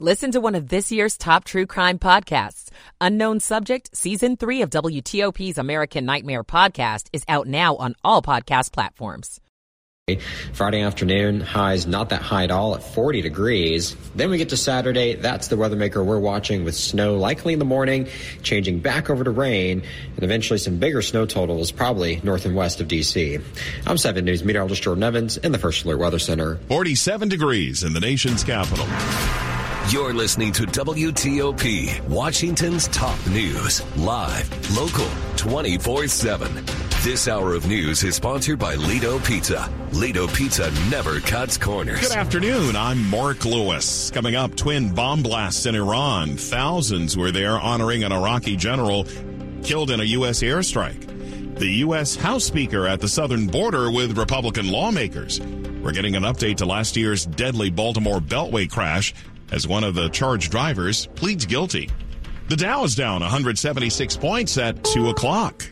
Listen to one of this year's top true crime podcasts. Unknown Subject, Season 3 of WTOP's American Nightmare podcast is out now on all podcast platforms. Friday afternoon, highs not that high at all at 40 degrees. Then we get to Saturday. That's the weather maker we're watching with snow likely in the morning, changing back over to rain, and eventually some bigger snow totals probably north and west of D.C. I'm 7 News meteorologist Jordan Evans in the First Alert Weather Center. 47 degrees in the nation's capital. You're listening to WTOP, Washington's top news, live, local, 24 7. This hour of news is sponsored by Lido Pizza. Lido Pizza never cuts corners. Good afternoon. I'm Mark Lewis. Coming up, twin bomb blasts in Iran. Thousands were there honoring an Iraqi general killed in a U.S. airstrike. The U.S. House Speaker at the southern border with Republican lawmakers. We're getting an update to last year's deadly Baltimore Beltway crash as one of the charged drivers pleads guilty. The Dow is down 176 points at 2 o'clock.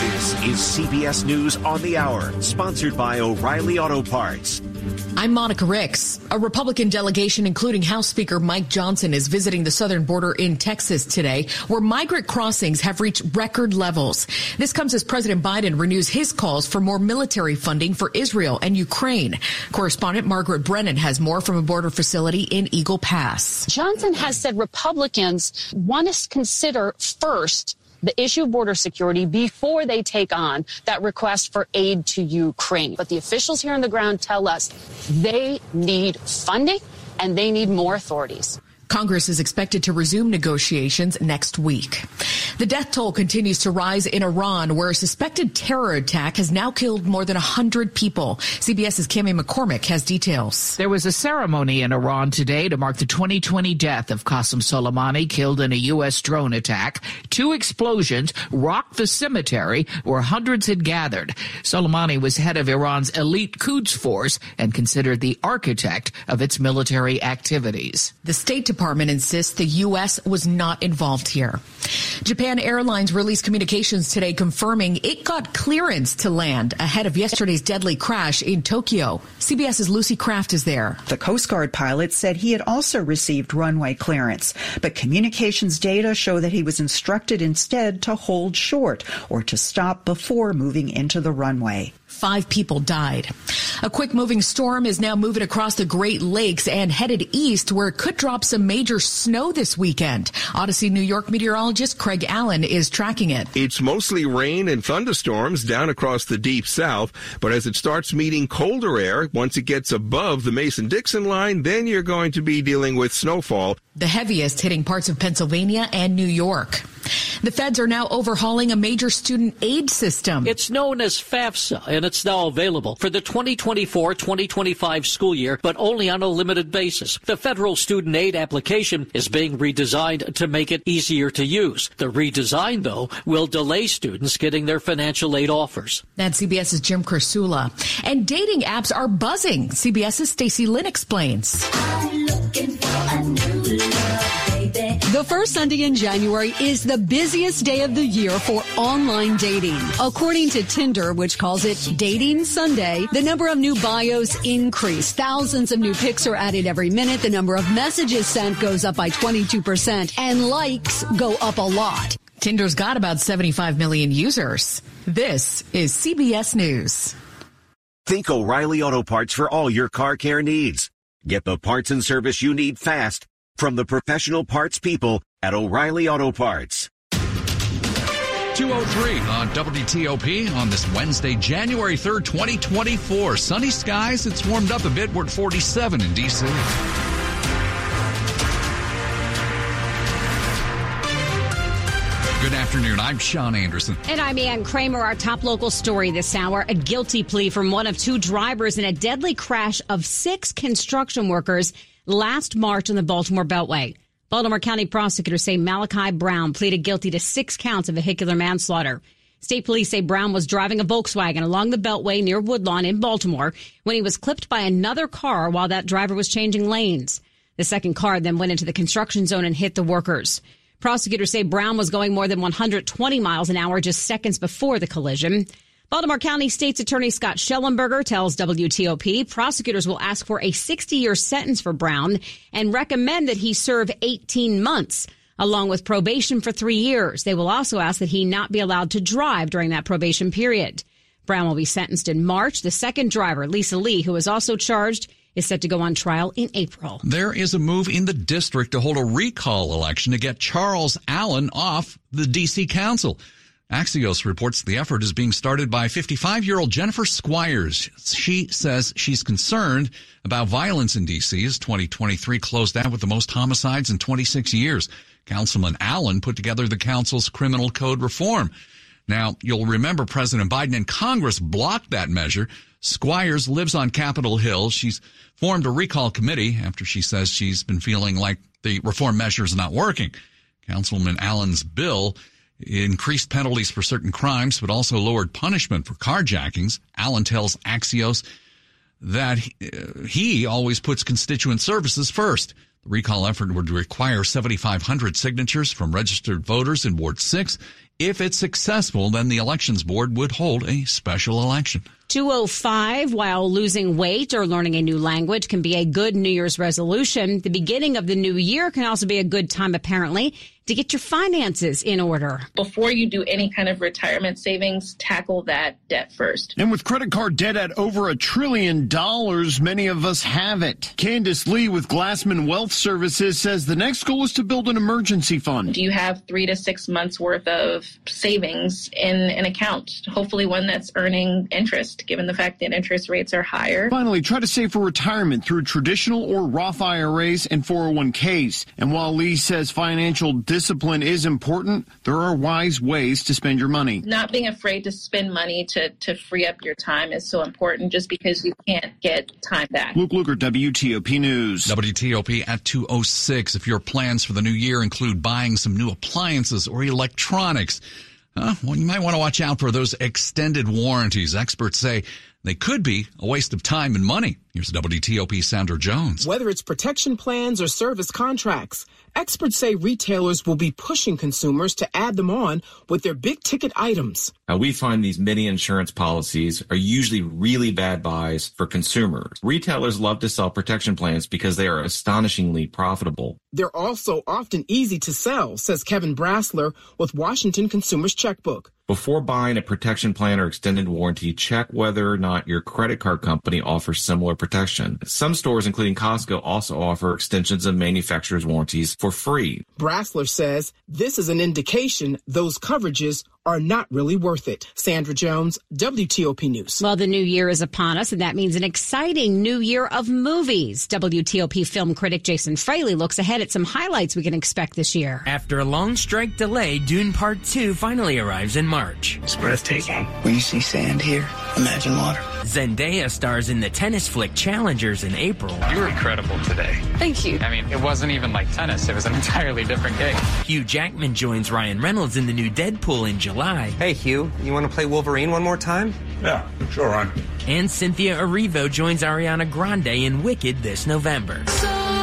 This is CBS News on the Hour, sponsored by O'Reilly Auto Parts. I'm Monica Ricks. A Republican delegation, including House Speaker Mike Johnson, is visiting the southern border in Texas today, where migrant crossings have reached record levels. This comes as President Biden renews his calls for more military funding for Israel and Ukraine. Correspondent Margaret Brennan has more from a border facility in Eagle Pass. Johnson has said Republicans want to consider first the issue of border security before they take on that request for aid to Ukraine. But the officials here on the ground tell us they need funding and they need more authorities. Congress is expected to resume negotiations next week. The death toll continues to rise in Iran, where a suspected terror attack has now killed more than 100 people. CBS's Cami McCormick has details. There was a ceremony in Iran today to mark the 2020 death of Qasem Soleimani, killed in a U.S. drone attack. Two explosions rocked the cemetery where hundreds had gathered. Soleimani was head of Iran's elite Quds force and considered the architect of its military activities. The State Department insists the U.S. was not involved here. Japan Airlines released communications today confirming it got clearance to land ahead of yesterday's deadly crash in Tokyo. CBS's Lucy Craft is there. The Coast Guard pilot said he had also received runway clearance, but communications data show that he was instructed instead to hold short or to stop before moving into the runway. Five people died. A quick moving storm is now moving across the Great Lakes and headed east where it could drop some major snow this weekend. Odyssey, New York meteorologist Craig Allen is tracking it. It's mostly rain and thunderstorms down across the deep south, but as it starts meeting colder air, once it gets above the Mason-Dixon line, then you're going to be dealing with snowfall. The heaviest hitting parts of Pennsylvania and New York. The feds are now overhauling a major student aid system. It's known as FAFSA, and it's now available for the 2024-2025 school year, but only on a limited basis. The federal student aid application is being redesigned to make it easier to use. The redesign, though, will delay students getting their financial aid offers. That's CBS's Jim Krasula. And dating apps are buzzing. CBS's Stacey Lynn explains. The first Sunday in January is the busiest day of the year for online dating. According to Tinder, which calls it Dating Sunday, the number of new bios increase. Thousands of new pics are added every minute. The number of messages sent goes up by 22% and likes go up a lot. Tinder's got about 75 million users. This is CBS News. Think O'Reilly Auto Parts for all your car care needs. Get the parts and service you need fast from the professional parts people at O'Reilly Auto Parts. 203 on WTOP on this Wednesday, January 3rd, 2024. Sunny skies. It's warmed up a bit. We're at 47 in D.C. Good afternoon. I'm Sean Anderson. And I'm Ann Kramer. Our top local story this hour a guilty plea from one of two drivers in a deadly crash of six construction workers last March on the Baltimore Beltway. Baltimore County prosecutors say Malachi Brown pleaded guilty to six counts of vehicular manslaughter. State police say Brown was driving a Volkswagen along the Beltway near Woodlawn in Baltimore when he was clipped by another car while that driver was changing lanes. The second car then went into the construction zone and hit the workers. Prosecutors say Brown was going more than 120 miles an hour just seconds before the collision. Baltimore County State's Attorney Scott Shellenberger tells WTOP prosecutors will ask for a 60 year sentence for Brown and recommend that he serve 18 months along with probation for three years. They will also ask that he not be allowed to drive during that probation period. Brown will be sentenced in March. The second driver, Lisa Lee, who is also charged, is set to go on trial in April. There is a move in the district to hold a recall election to get Charles Allen off the D.C. Council. Axios reports the effort is being started by 55 year old Jennifer Squires. She says she's concerned about violence in D.C. as 2023 closed out with the most homicides in 26 years. Councilman Allen put together the council's criminal code reform. Now, you'll remember President Biden and Congress blocked that measure. Squires lives on Capitol Hill. She's formed a recall committee after she says she's been feeling like the reform measure is not working. Councilman Allen's bill increased penalties for certain crimes, but also lowered punishment for carjackings. Allen tells Axios that uh, he always puts constituent services first. The recall effort would require 7,500 signatures from registered voters in Ward 6. If it's successful, then the elections board would hold a special election. 205 while losing weight or learning a new language can be a good New Year's resolution. The beginning of the new year can also be a good time, apparently, to get your finances in order. Before you do any kind of retirement savings, tackle that debt first. And with credit card debt at over a trillion dollars, many of us have it. Candace Lee with Glassman Wealth Services says the next goal is to build an emergency fund. Do you have three to six months worth of savings in an account? Hopefully one that's earning interest, given the fact that interest rates are higher. Finally, try to save for retirement through traditional or Roth IRAs and 401ks. And while Lee says financial discipline is important, there are wise ways to spend your money. Not being afraid to spend money to, to free up your time is so important just because you can't get time back. Luke Lukert, WTOP News. WTOP at 206. If your plans for the new year include buying some new appliances or electronics, well, you might want to watch out for those extended warranties. Experts say they could be a waste of time and money. Here's WTOP Sandra Jones. Whether it's protection plans or service contracts, experts say retailers will be pushing consumers to add them on with their big ticket items. Now, we find these mini insurance policies are usually really bad buys for consumers. Retailers love to sell protection plans because they are astonishingly profitable. They're also often easy to sell, says Kevin Brasler with Washington Consumers Checkbook. Before buying a protection plan or extended warranty, check whether or not your credit card company offers similar protection. Some stores, including Costco, also offer extensions of manufacturer's warranties for free. Brasler says this is an indication those coverages are not really worth it. Sandra Jones, WTOP News. Well, the new year is upon us, and that means an exciting new year of movies. WTOP film critic Jason Fraley looks ahead at some highlights we can expect this year. After a long strike delay, Dune Part 2 finally arrives in March. It's breathtaking. When you see sand here, imagine water. Zendaya stars in the tennis flick Challengers in April. You were incredible today. Thank you. I mean, it wasn't even like tennis, it was an entirely different game. Hugh Jackman joins Ryan Reynolds in the new Deadpool in July. Hey, Hugh, you want to play Wolverine one more time? Yeah, sure, Ryan. And Cynthia Erivo joins Ariana Grande in Wicked this November. So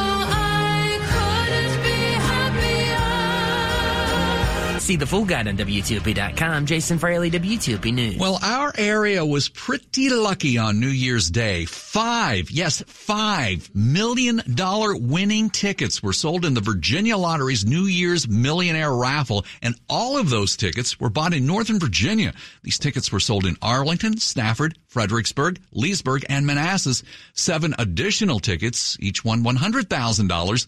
See the full guide on WTOP.com. Jason Fraley, WTOP News. Well, our area was pretty lucky on New Year's Day. Five, yes, five million dollar winning tickets were sold in the Virginia Lottery's New Year's Millionaire Raffle, and all of those tickets were bought in Northern Virginia. These tickets were sold in Arlington, Stafford, Fredericksburg, Leesburg, and Manassas. Seven additional tickets, each one $100,000.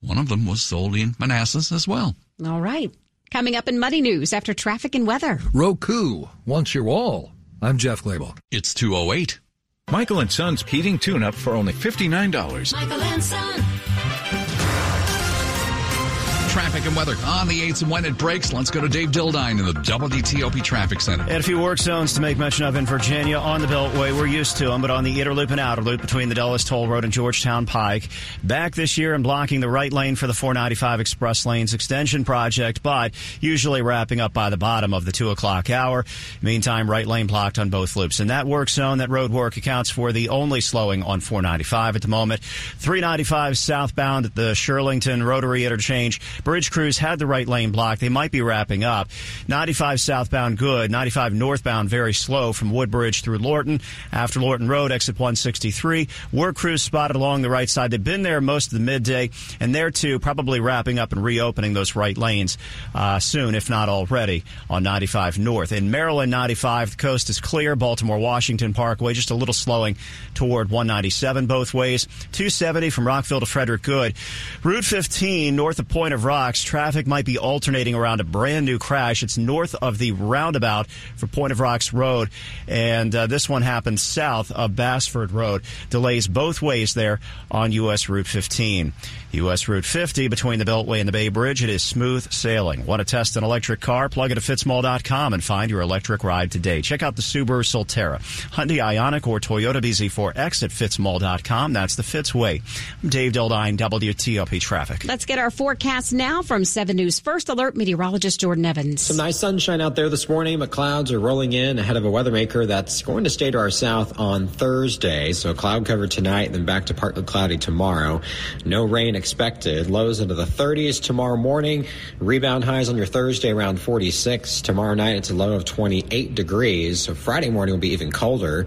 One of them was sold in Manassas as well. All right. Coming up in Muddy News after traffic and weather. Roku wants your wall. I'm Jeff Clabaugh. It's 208. Michael and Son's heating tune up for only $59. Michael and Son. Traffic and weather on the 8th and when it breaks. Let's go to Dave Dildine in the WTOP Traffic Center. And a few work zones to make mention of in Virginia on the Beltway. We're used to them, but on the inner loop and outer loop between the Dulles Toll Road and Georgetown Pike. Back this year and blocking the right lane for the 495 Express Lanes extension project, but usually wrapping up by the bottom of the 2 o'clock hour. Meantime, right lane blocked on both loops. And that work zone, that road work accounts for the only slowing on 495 at the moment. 395 southbound at the Shirlington Rotary Interchange Bridge crews had the right lane blocked. They might be wrapping up. 95 southbound good. 95 northbound very slow from Woodbridge through Lorton. After Lorton Road, exit 163. Work crews spotted along the right side. They've been there most of the midday, and there too, probably wrapping up and reopening those right lanes uh, soon, if not already, on 95 North. In Maryland, 95, the coast is clear. Baltimore Washington Parkway, just a little slowing toward 197 both ways. 270 from Rockville to Frederick Good. Route 15 north of Point of Rocks, traffic might be alternating around a brand new crash. It's north of the roundabout for Point of Rocks Road, and uh, this one happened south of Bassford Road. Delays both ways there on U.S. Route 15. U.S. Route 50 between the Beltway and the Bay Bridge. It is smooth sailing. Want to test an electric car? Plug it at fitzmall.com and find your electric ride today. Check out the Subaru Solterra, Hyundai Ioniq, or Toyota BZ4X at fitzmall.com. That's the Fitz way. I'm Dave Dildine, WTOP Traffic. Let's get our forecast now from 7 News First Alert meteorologist Jordan Evans. Some nice sunshine out there this morning, but clouds are rolling in ahead of a weather maker that's going to stay to our south on Thursday. So cloud cover tonight, then back to partly cloudy tomorrow. No rain expected. Lows into the 30s tomorrow morning. Rebound highs on your Thursday around 46. Tomorrow night it's a low of 28 degrees. So Friday morning will be even colder.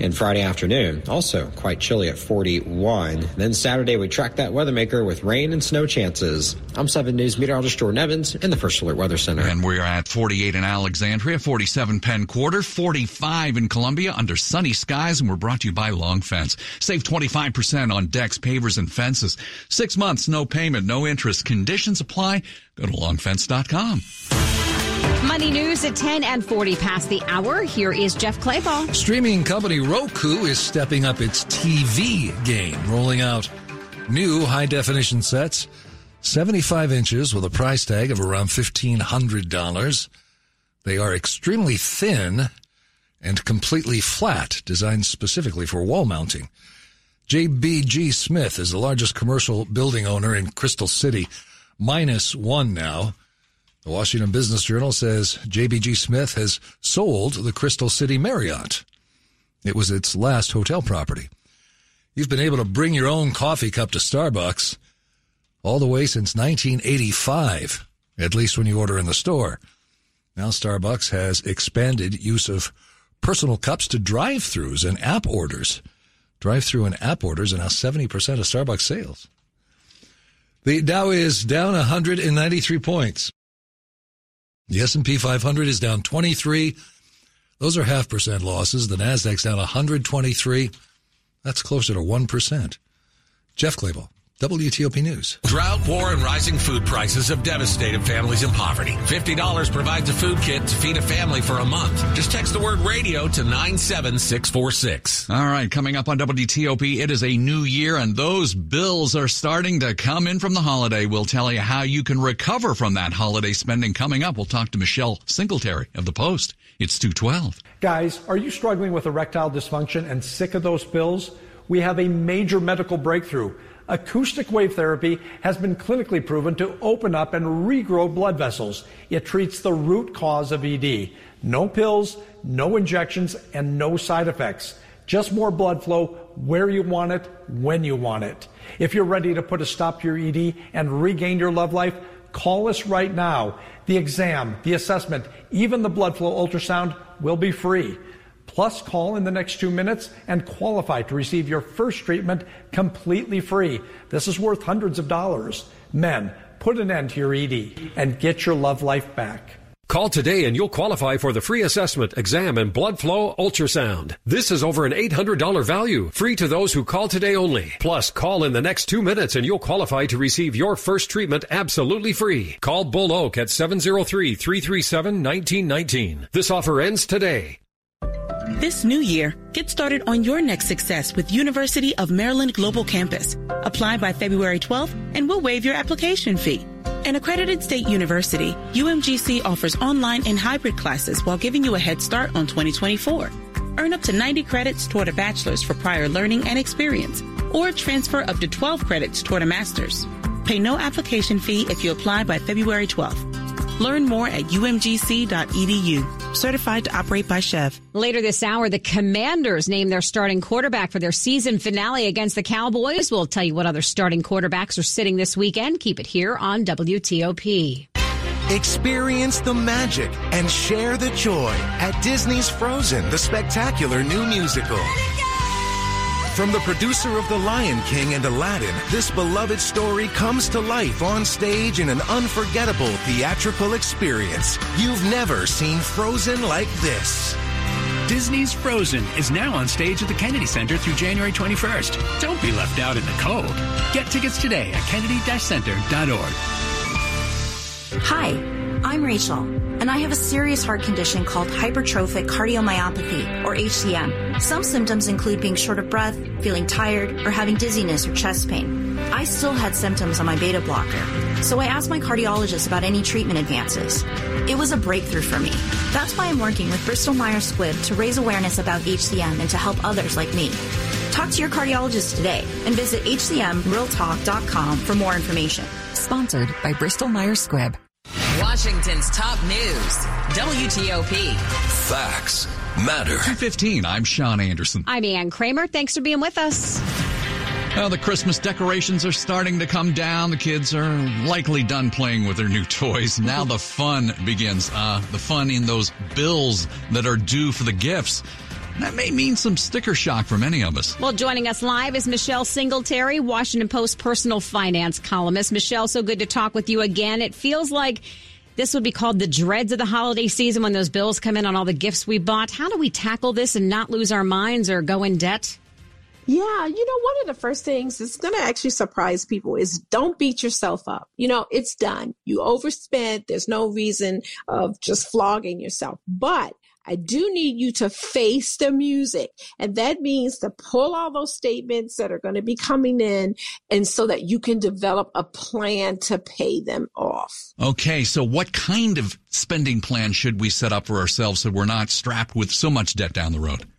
And Friday afternoon also quite chilly at 41. Then Saturday we track that weather maker with rain and snow chances. I'm 7 News meteorologist Jordan Evans in the First Alert Weather Center. And we're at 48 in Alexandria, 47 Penn Quarter, 45 in Columbia under sunny skies, and we're brought to you by Long Fence. Save 25% on decks, pavers, and fences. Six months, no payment, no interest. Conditions apply. Go to longfence.com. Money news at 10 and 40 past the hour. Here is Jeff Clabaugh. Streaming company Roku is stepping up its TV game, rolling out new high definition sets, 75 inches with a price tag of around $1,500. They are extremely thin and completely flat, designed specifically for wall mounting. JBG Smith is the largest commercial building owner in Crystal City, minus one now. The Washington Business Journal says JBG Smith has sold the Crystal City Marriott. It was its last hotel property. You've been able to bring your own coffee cup to Starbucks all the way since 1985, at least when you order in the store. Now Starbucks has expanded use of personal cups to drive-throughs and app orders. Drive-through and app orders are now 70% of Starbucks sales. The Dow is down 193 points. The S&P 500 is down 23. Those are half percent losses. The Nasdaq's down 123. That's closer to 1%. Jeff Clabaugh. WTOP News. Drought, war, and rising food prices have devastated families in poverty. $50 provides a food kit to feed a family for a month. Just text the word radio to 97646. All right, coming up on WTOP, it is a new year and those bills are starting to come in from the holiday. We'll tell you how you can recover from that holiday spending coming up. We'll talk to Michelle Singletary of the Post. It's 212. Guys, are you struggling with erectile dysfunction and sick of those pills? We have a major medical breakthrough acoustic wave therapy has been clinically proven to open up and regrow blood vessels. It treats the root cause of ED. No pills, no injections, and no side effects. Just more blood flow where you want it, when you want it. If you're ready to put a stop to your ED and regain your love life, call us right now. The exam, the assessment, even the blood flow ultrasound will be free. Plus, call in the next two minutes and qualify to receive your first treatment completely free. This is worth hundreds of dollars. Men, put an end to your ED and get your love life back. Call today and you'll qualify for the free assessment, exam, and blood flow ultrasound. This is over an $800 value, free to those who call today only. Plus, call in the next two minutes and you'll qualify to receive your first treatment absolutely free. Call Bull Oak at 703-337-1919. This offer ends today. This new year, get started on your next success with University of Maryland Global Campus. Apply by February 12th and we'll waive your application fee. An accredited state university, UMGC offers online and hybrid classes while giving you a head start on 2024. Earn up to 90 credits toward a bachelor's for prior learning and experience, or transfer up to 12 credits toward a master's. Pay no application fee if you apply by February 12th. Learn more at umgc.edu. certified to operate by Chev. Later this hour, the Commanders name their starting quarterback for their season finale against the Cowboys. We'll tell you what other starting quarterbacks are sitting this weekend. Keep it here on WTOP. Experience the magic and share the joy at Disney's Frozen, the spectacular new musical. From the producer of The Lion King and Aladdin, this beloved story comes to life on stage in an unforgettable theatrical experience. You've never seen Frozen like this. Disney's Frozen is now on stage at the Kennedy Center through January 21st. Don't be left out in the cold. Get tickets today at kennedy-center.org. Hi, I'm Rachel, and I have a serious heart condition called hypertrophic cardiomyopathy, or HCM. Some symptoms include being short of breath, feeling tired, or having dizziness or chest pain. I still had symptoms on my beta blocker, so I asked my cardiologist about any treatment advances. It was a breakthrough for me. That's why I'm working with Bristol Myers Squibb to raise awareness about HCM and to help others like me. Talk to your cardiologist today and visit hcmrealtalk.com for more information. Sponsored by Bristol Myers Squibb. Washington's top news. WTOP. Facts matter. 215. I'm Sean Anderson. I'm Ann Kramer. Thanks for being with us. Well, the Christmas decorations are starting to come down. The kids are likely done playing with their new toys. Now the fun begins. Uh, the fun in those bills that are due for the gifts. That may mean some sticker shock for many of us. Well, joining us live is Michelle Singletary, Washington Post personal finance columnist. Michelle, so good to talk with you again. It feels like this would be called the dreads of the holiday season when those bills come in on all the gifts we bought. How do we tackle this and not lose our minds or go in debt? Yeah, you know, one of the first things that's going to actually surprise people is don't beat yourself up. You know, it's done. You overspent. There's no reason of just flogging yourself. But I do need you to face the music. And that means to pull all those statements that are going to be coming in and so that you can develop a plan to pay them off. Okay. So what kind of spending plan should we set up for ourselves so we're not strapped with so much debt down the road?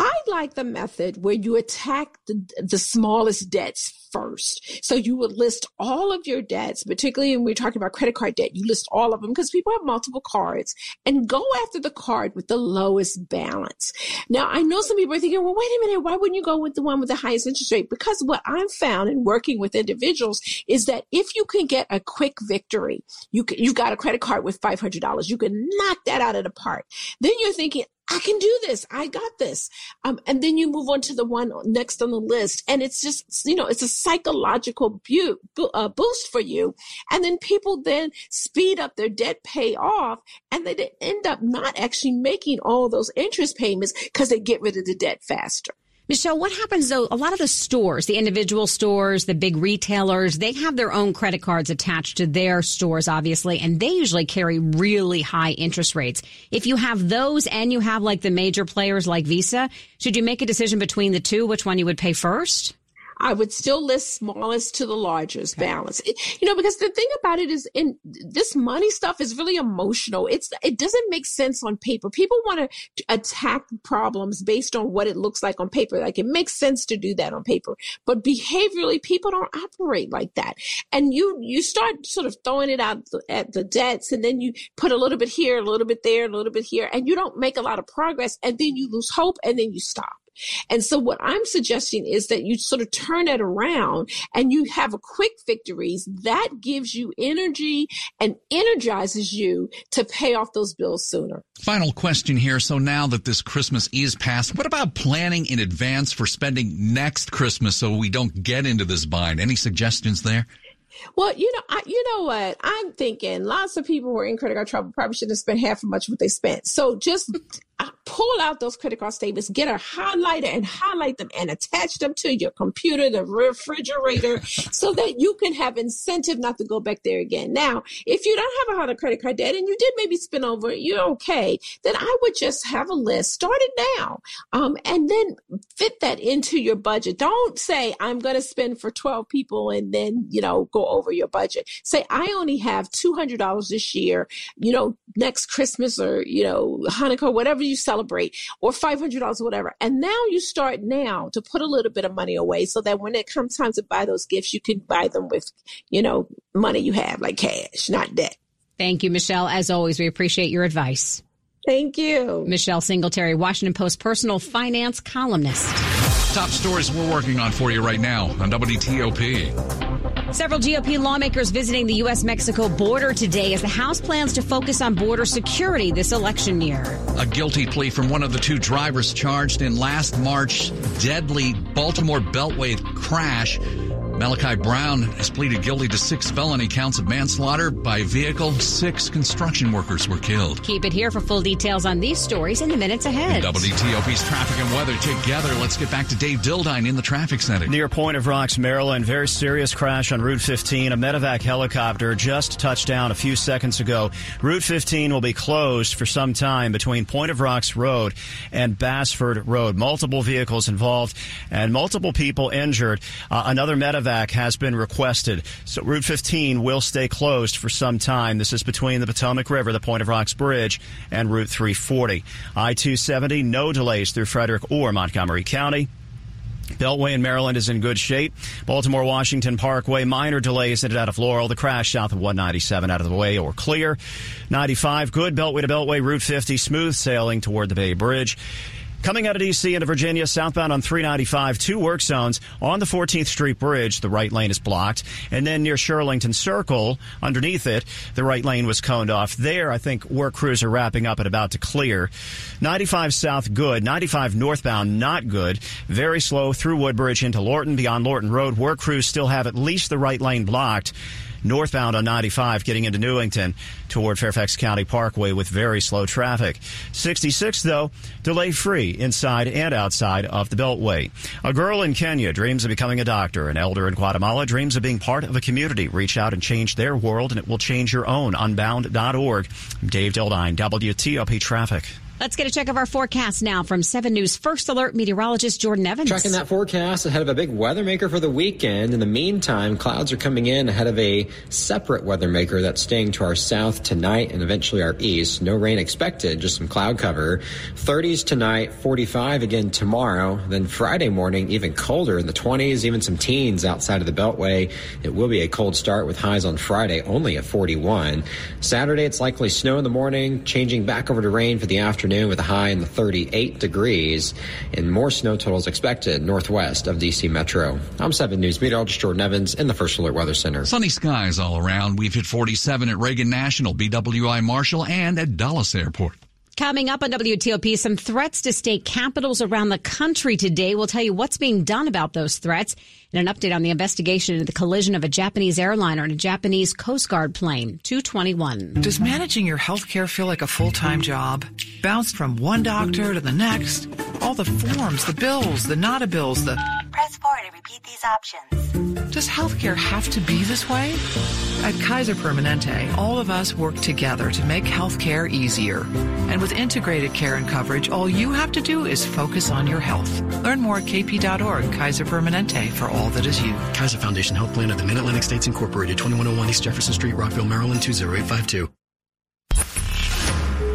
I like the method where you attack the, the smallest debts first. So you would list all of your debts, particularly when we're talking about credit card debt, you list all of them because people have multiple cards and go after the card with the lowest balance. Now, I know some people are thinking, well, wait a minute, why wouldn't you go with the one with the highest interest rate? Because what I've found in working with individuals is that if you can get a quick victory, you you got a credit card with $500, you can knock that out of the park. Then you're thinking, I can do this. I got this. Um, and then you move on to the one next on the list. And it's just, you know, it's a psychological bu- uh, boost for you. And then people then speed up their debt pay off and they end up not actually making all those interest payments because they get rid of the debt faster. Michelle, what happens though? A lot of the stores, the individual stores, the big retailers, they have their own credit cards attached to their stores, obviously, and they usually carry really high interest rates. If you have those and you have like the major players like Visa, should you make a decision between the two, which one you would pay first? I would still list smallest to the largest okay. balance. It, you know, because the thing about it is in this money stuff is really emotional. It's, it doesn't make sense on paper. People want to attack problems based on what it looks like on paper. Like it makes sense to do that on paper, but behaviorally people don't operate like that. And you, you start sort of throwing it out at the debts and then you put a little bit here, a little bit there, a little bit here, and you don't make a lot of progress and then you lose hope and then you stop. And so what I'm suggesting is that you sort of turn it around and you have a quick victories that gives you energy and energizes you to pay off those bills sooner. Final question here. So now that this Christmas is past, what about planning in advance for spending next Christmas so we don't get into this bind? Any suggestions there? Well, you know, I, you know what? I'm thinking lots of people who are in credit card trouble probably shouldn't have spent half as much what they spent. So just pull out those credit card statements, get a highlighter and highlight them and attach them to your computer, the refrigerator, so that you can have incentive not to go back there again. Now, if you don't have a lot of credit card debt and you did maybe spend over, you're okay. Then I would just have a list. Start it now, um, and then fit that into your budget. Don't say I'm going to spend for 12 people and then you know go over your budget. Say I only have $200 this year. You know, next Christmas or you know Hanukkah, whatever you celebrate, or $500 or whatever. And now you start now to put a little bit of money away so that when it comes time to buy those gifts, you can buy them with, you know, money you have, like cash, not debt. Thank you, Michelle. As always, we appreciate your advice. Thank you. Michelle Singletary, Washington Post personal finance columnist. Top stories we're working on for you right now on WTOP. Several GOP lawmakers visiting the U.S. Mexico border today as the House plans to focus on border security this election year. A guilty plea from one of the two drivers charged in last March's deadly Baltimore Beltway crash. Malachi Brown has pleaded guilty to six felony counts of manslaughter by vehicle. Six construction workers were killed. Keep it here for full details on these stories in the minutes ahead. WTOP's traffic and weather together. Let's get back to Dave Dildine in the traffic center. Near Point of Rocks, Maryland, very serious crash on Route 15. A medevac helicopter just touched down a few seconds ago. Route 15 will be closed for some time between Point of Rocks Road and Bassford Road. Multiple vehicles involved and multiple people injured. Uh, another medevac has been requested. So Route 15 will stay closed for some time. This is between the Potomac River, the Point of Rocks Bridge, and Route 340. I-270, no delays through Frederick or Montgomery County. Beltway in Maryland is in good shape. Baltimore Washington Parkway, minor delays in and out of Laurel. The crash south of 197 out of the way or clear. 95, good Beltway to Beltway. Route 50, smooth sailing toward the Bay Bridge. Coming out of D.C. into Virginia, southbound on 395, two work zones on the 14th Street Bridge. The right lane is blocked. And then near Shirlington Circle, underneath it, the right lane was coned off. There, I think work crews are wrapping up and about to clear. 95 south, good. 95 northbound, not good. Very slow through Woodbridge into Lorton. Beyond Lorton Road, work crews still have at least the right lane blocked northbound on 95 getting into Newington toward Fairfax County Parkway with very slow traffic. 66 though, delay free inside and outside of the Beltway. A girl in Kenya dreams of becoming a doctor. An elder in Guatemala dreams of being part of a community. Reach out and change their world and it will change your own. Unbound.org. I'm Dave Dildine, WTOP Traffic. Let's get a check of our forecast now from 7 News First Alert meteorologist Jordan Evans. Checking that forecast ahead of a big weather maker for the weekend. In the meantime, clouds are coming in ahead of a separate weather maker that's staying to our south tonight and eventually our east. No rain expected, just some cloud cover. 30s tonight, 45 again tomorrow. Then Friday morning, even colder in the 20s, even some teens outside of the Beltway. It will be a cold start with highs on Friday only at 41. Saturday, it's likely snow in the morning, changing back over to rain for the afternoon with a high in the 38 degrees and more snow totals expected northwest of DC Metro. I'm 7 News meteorologist Jordan Evans in the First Alert Weather Center. Sunny skies all around. We've hit 47 at Reagan National, BWI Marshall, and at Dulles Airport. Coming up on WTOP, some threats to state capitals around the country today. We'll tell you what's being done about those threats and an update on the investigation into the collision of a Japanese airliner and a Japanese Coast Guard plane. 221. Does managing your health care feel like a full time job? Bounced from one doctor to the next? All the forms, the bills, the not a bills, the. Press 4 to repeat these options. Does healthcare have to be this way? At Kaiser Permanente, all of us work together to make healthcare easier. And with integrated care and coverage, all you have to do is focus on your health. Learn more at kp.org. Kaiser Permanente for all that is you. Kaiser Foundation Health Plan of the Mid-Atlantic States Incorporated, 2101 East Jefferson Street, Rockville, Maryland, 20852.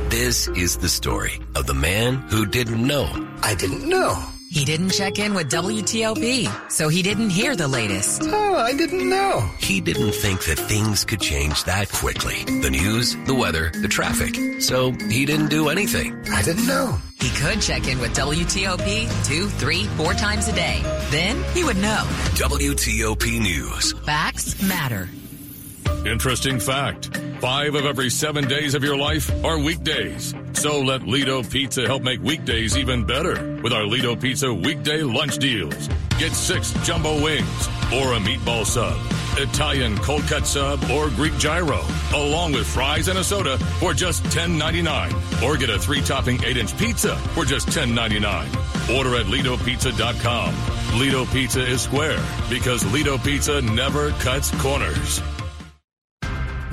This is the story of the man who didn't know. I didn't know. He didn't check in with WTOP, so he didn't hear the latest. Oh, I didn't know. He didn't think that things could change that quickly. The news, the weather, the traffic. So he didn't do anything. I didn't know. He could check in with WTOP two, three, four times a day. Then he would know. WTOP News. Facts matter. Interesting fact. Five of every seven days of your life are weekdays. So let Lido Pizza help make weekdays even better with our Lido Pizza weekday lunch deals. Get six jumbo wings or a meatball sub, Italian cold cut sub or Greek gyro, along with fries and a soda for just $10.99. Or get a three topping eight inch pizza for just $10.99. Order at LidoPizza.com. Lido Pizza is square because Lido Pizza never cuts corners.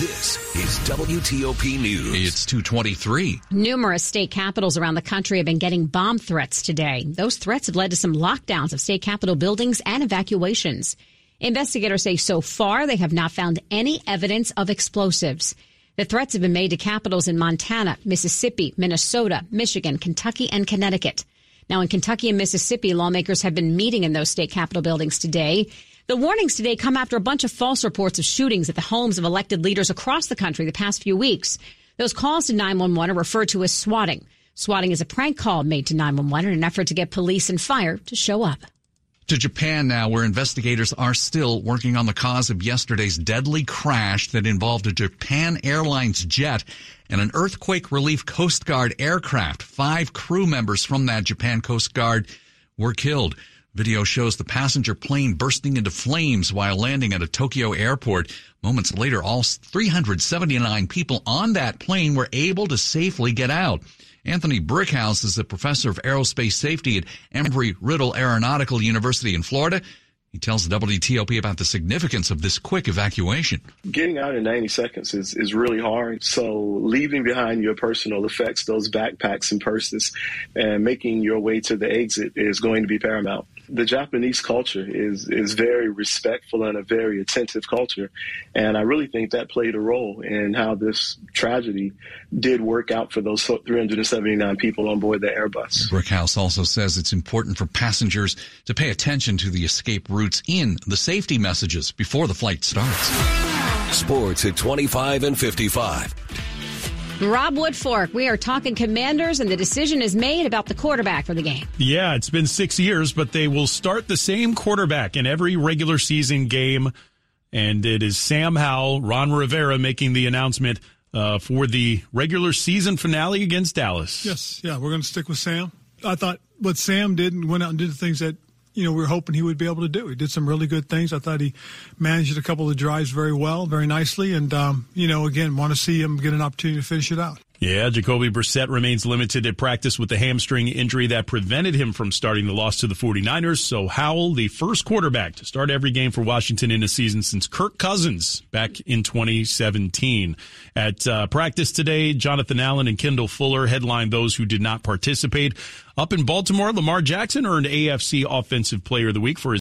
This is WTOP News. It's 223. Numerous state capitals around the country have been getting bomb threats today. Those threats have led to some lockdowns of state capitol buildings and evacuations. Investigators say so far they have not found any evidence of explosives. The threats have been made to capitals in Montana, Mississippi, Minnesota, Michigan, Kentucky, and Connecticut. Now, in Kentucky and Mississippi, lawmakers have been meeting in those state capitol buildings today. The warnings today come after a bunch of false reports of shootings at the homes of elected leaders across the country the past few weeks. Those calls to 911 are referred to as swatting. Swatting is a prank call made to 911 in an effort to get police and fire to show up. To Japan now, where investigators are still working on the cause of yesterday's deadly crash that involved a Japan Airlines jet and an earthquake relief Coast Guard aircraft. Five crew members from that Japan Coast Guard were killed. Video shows the passenger plane bursting into flames while landing at a Tokyo airport. Moments later, all 379 people on that plane were able to safely get out. Anthony Brickhouse is a professor of aerospace safety at Embry-Riddle Aeronautical University in Florida. He tells WTOP about the significance of this quick evacuation. Getting out in 90 seconds is, is really hard. So leaving behind your personal effects, those backpacks and purses, and making your way to the exit is going to be paramount the Japanese culture is is very respectful and a very attentive culture, and I really think that played a role in how this tragedy did work out for those 379 people on board the Airbus. Brickhouse also says it's important for passengers to pay attention to the escape routes in the safety messages before the flight starts. Sports at 25 and 55. Rob Woodfork, we are talking commanders, and the decision is made about the quarterback for the game. Yeah, it's been six years, but they will start the same quarterback in every regular season game. And it is Sam Howell, Ron Rivera making the announcement uh, for the regular season finale against Dallas. Yes, yeah, we're going to stick with Sam. I thought what Sam did and went out and did the things that you know we were hoping he would be able to do. He did some really good things. I thought he managed a couple of drives very well, very nicely, and um, you know again want to see him get an opportunity to finish it out. Yeah, Jacoby Brissett remains limited at practice with the hamstring injury that prevented him from starting the loss to the 49ers. So Howell, the first quarterback to start every game for Washington in a season since Kirk Cousins back in 2017. At uh, practice today, Jonathan Allen and Kendall Fuller headlined those who did not participate. Up in Baltimore, Lamar Jackson earned AFC Offensive Player of the Week for his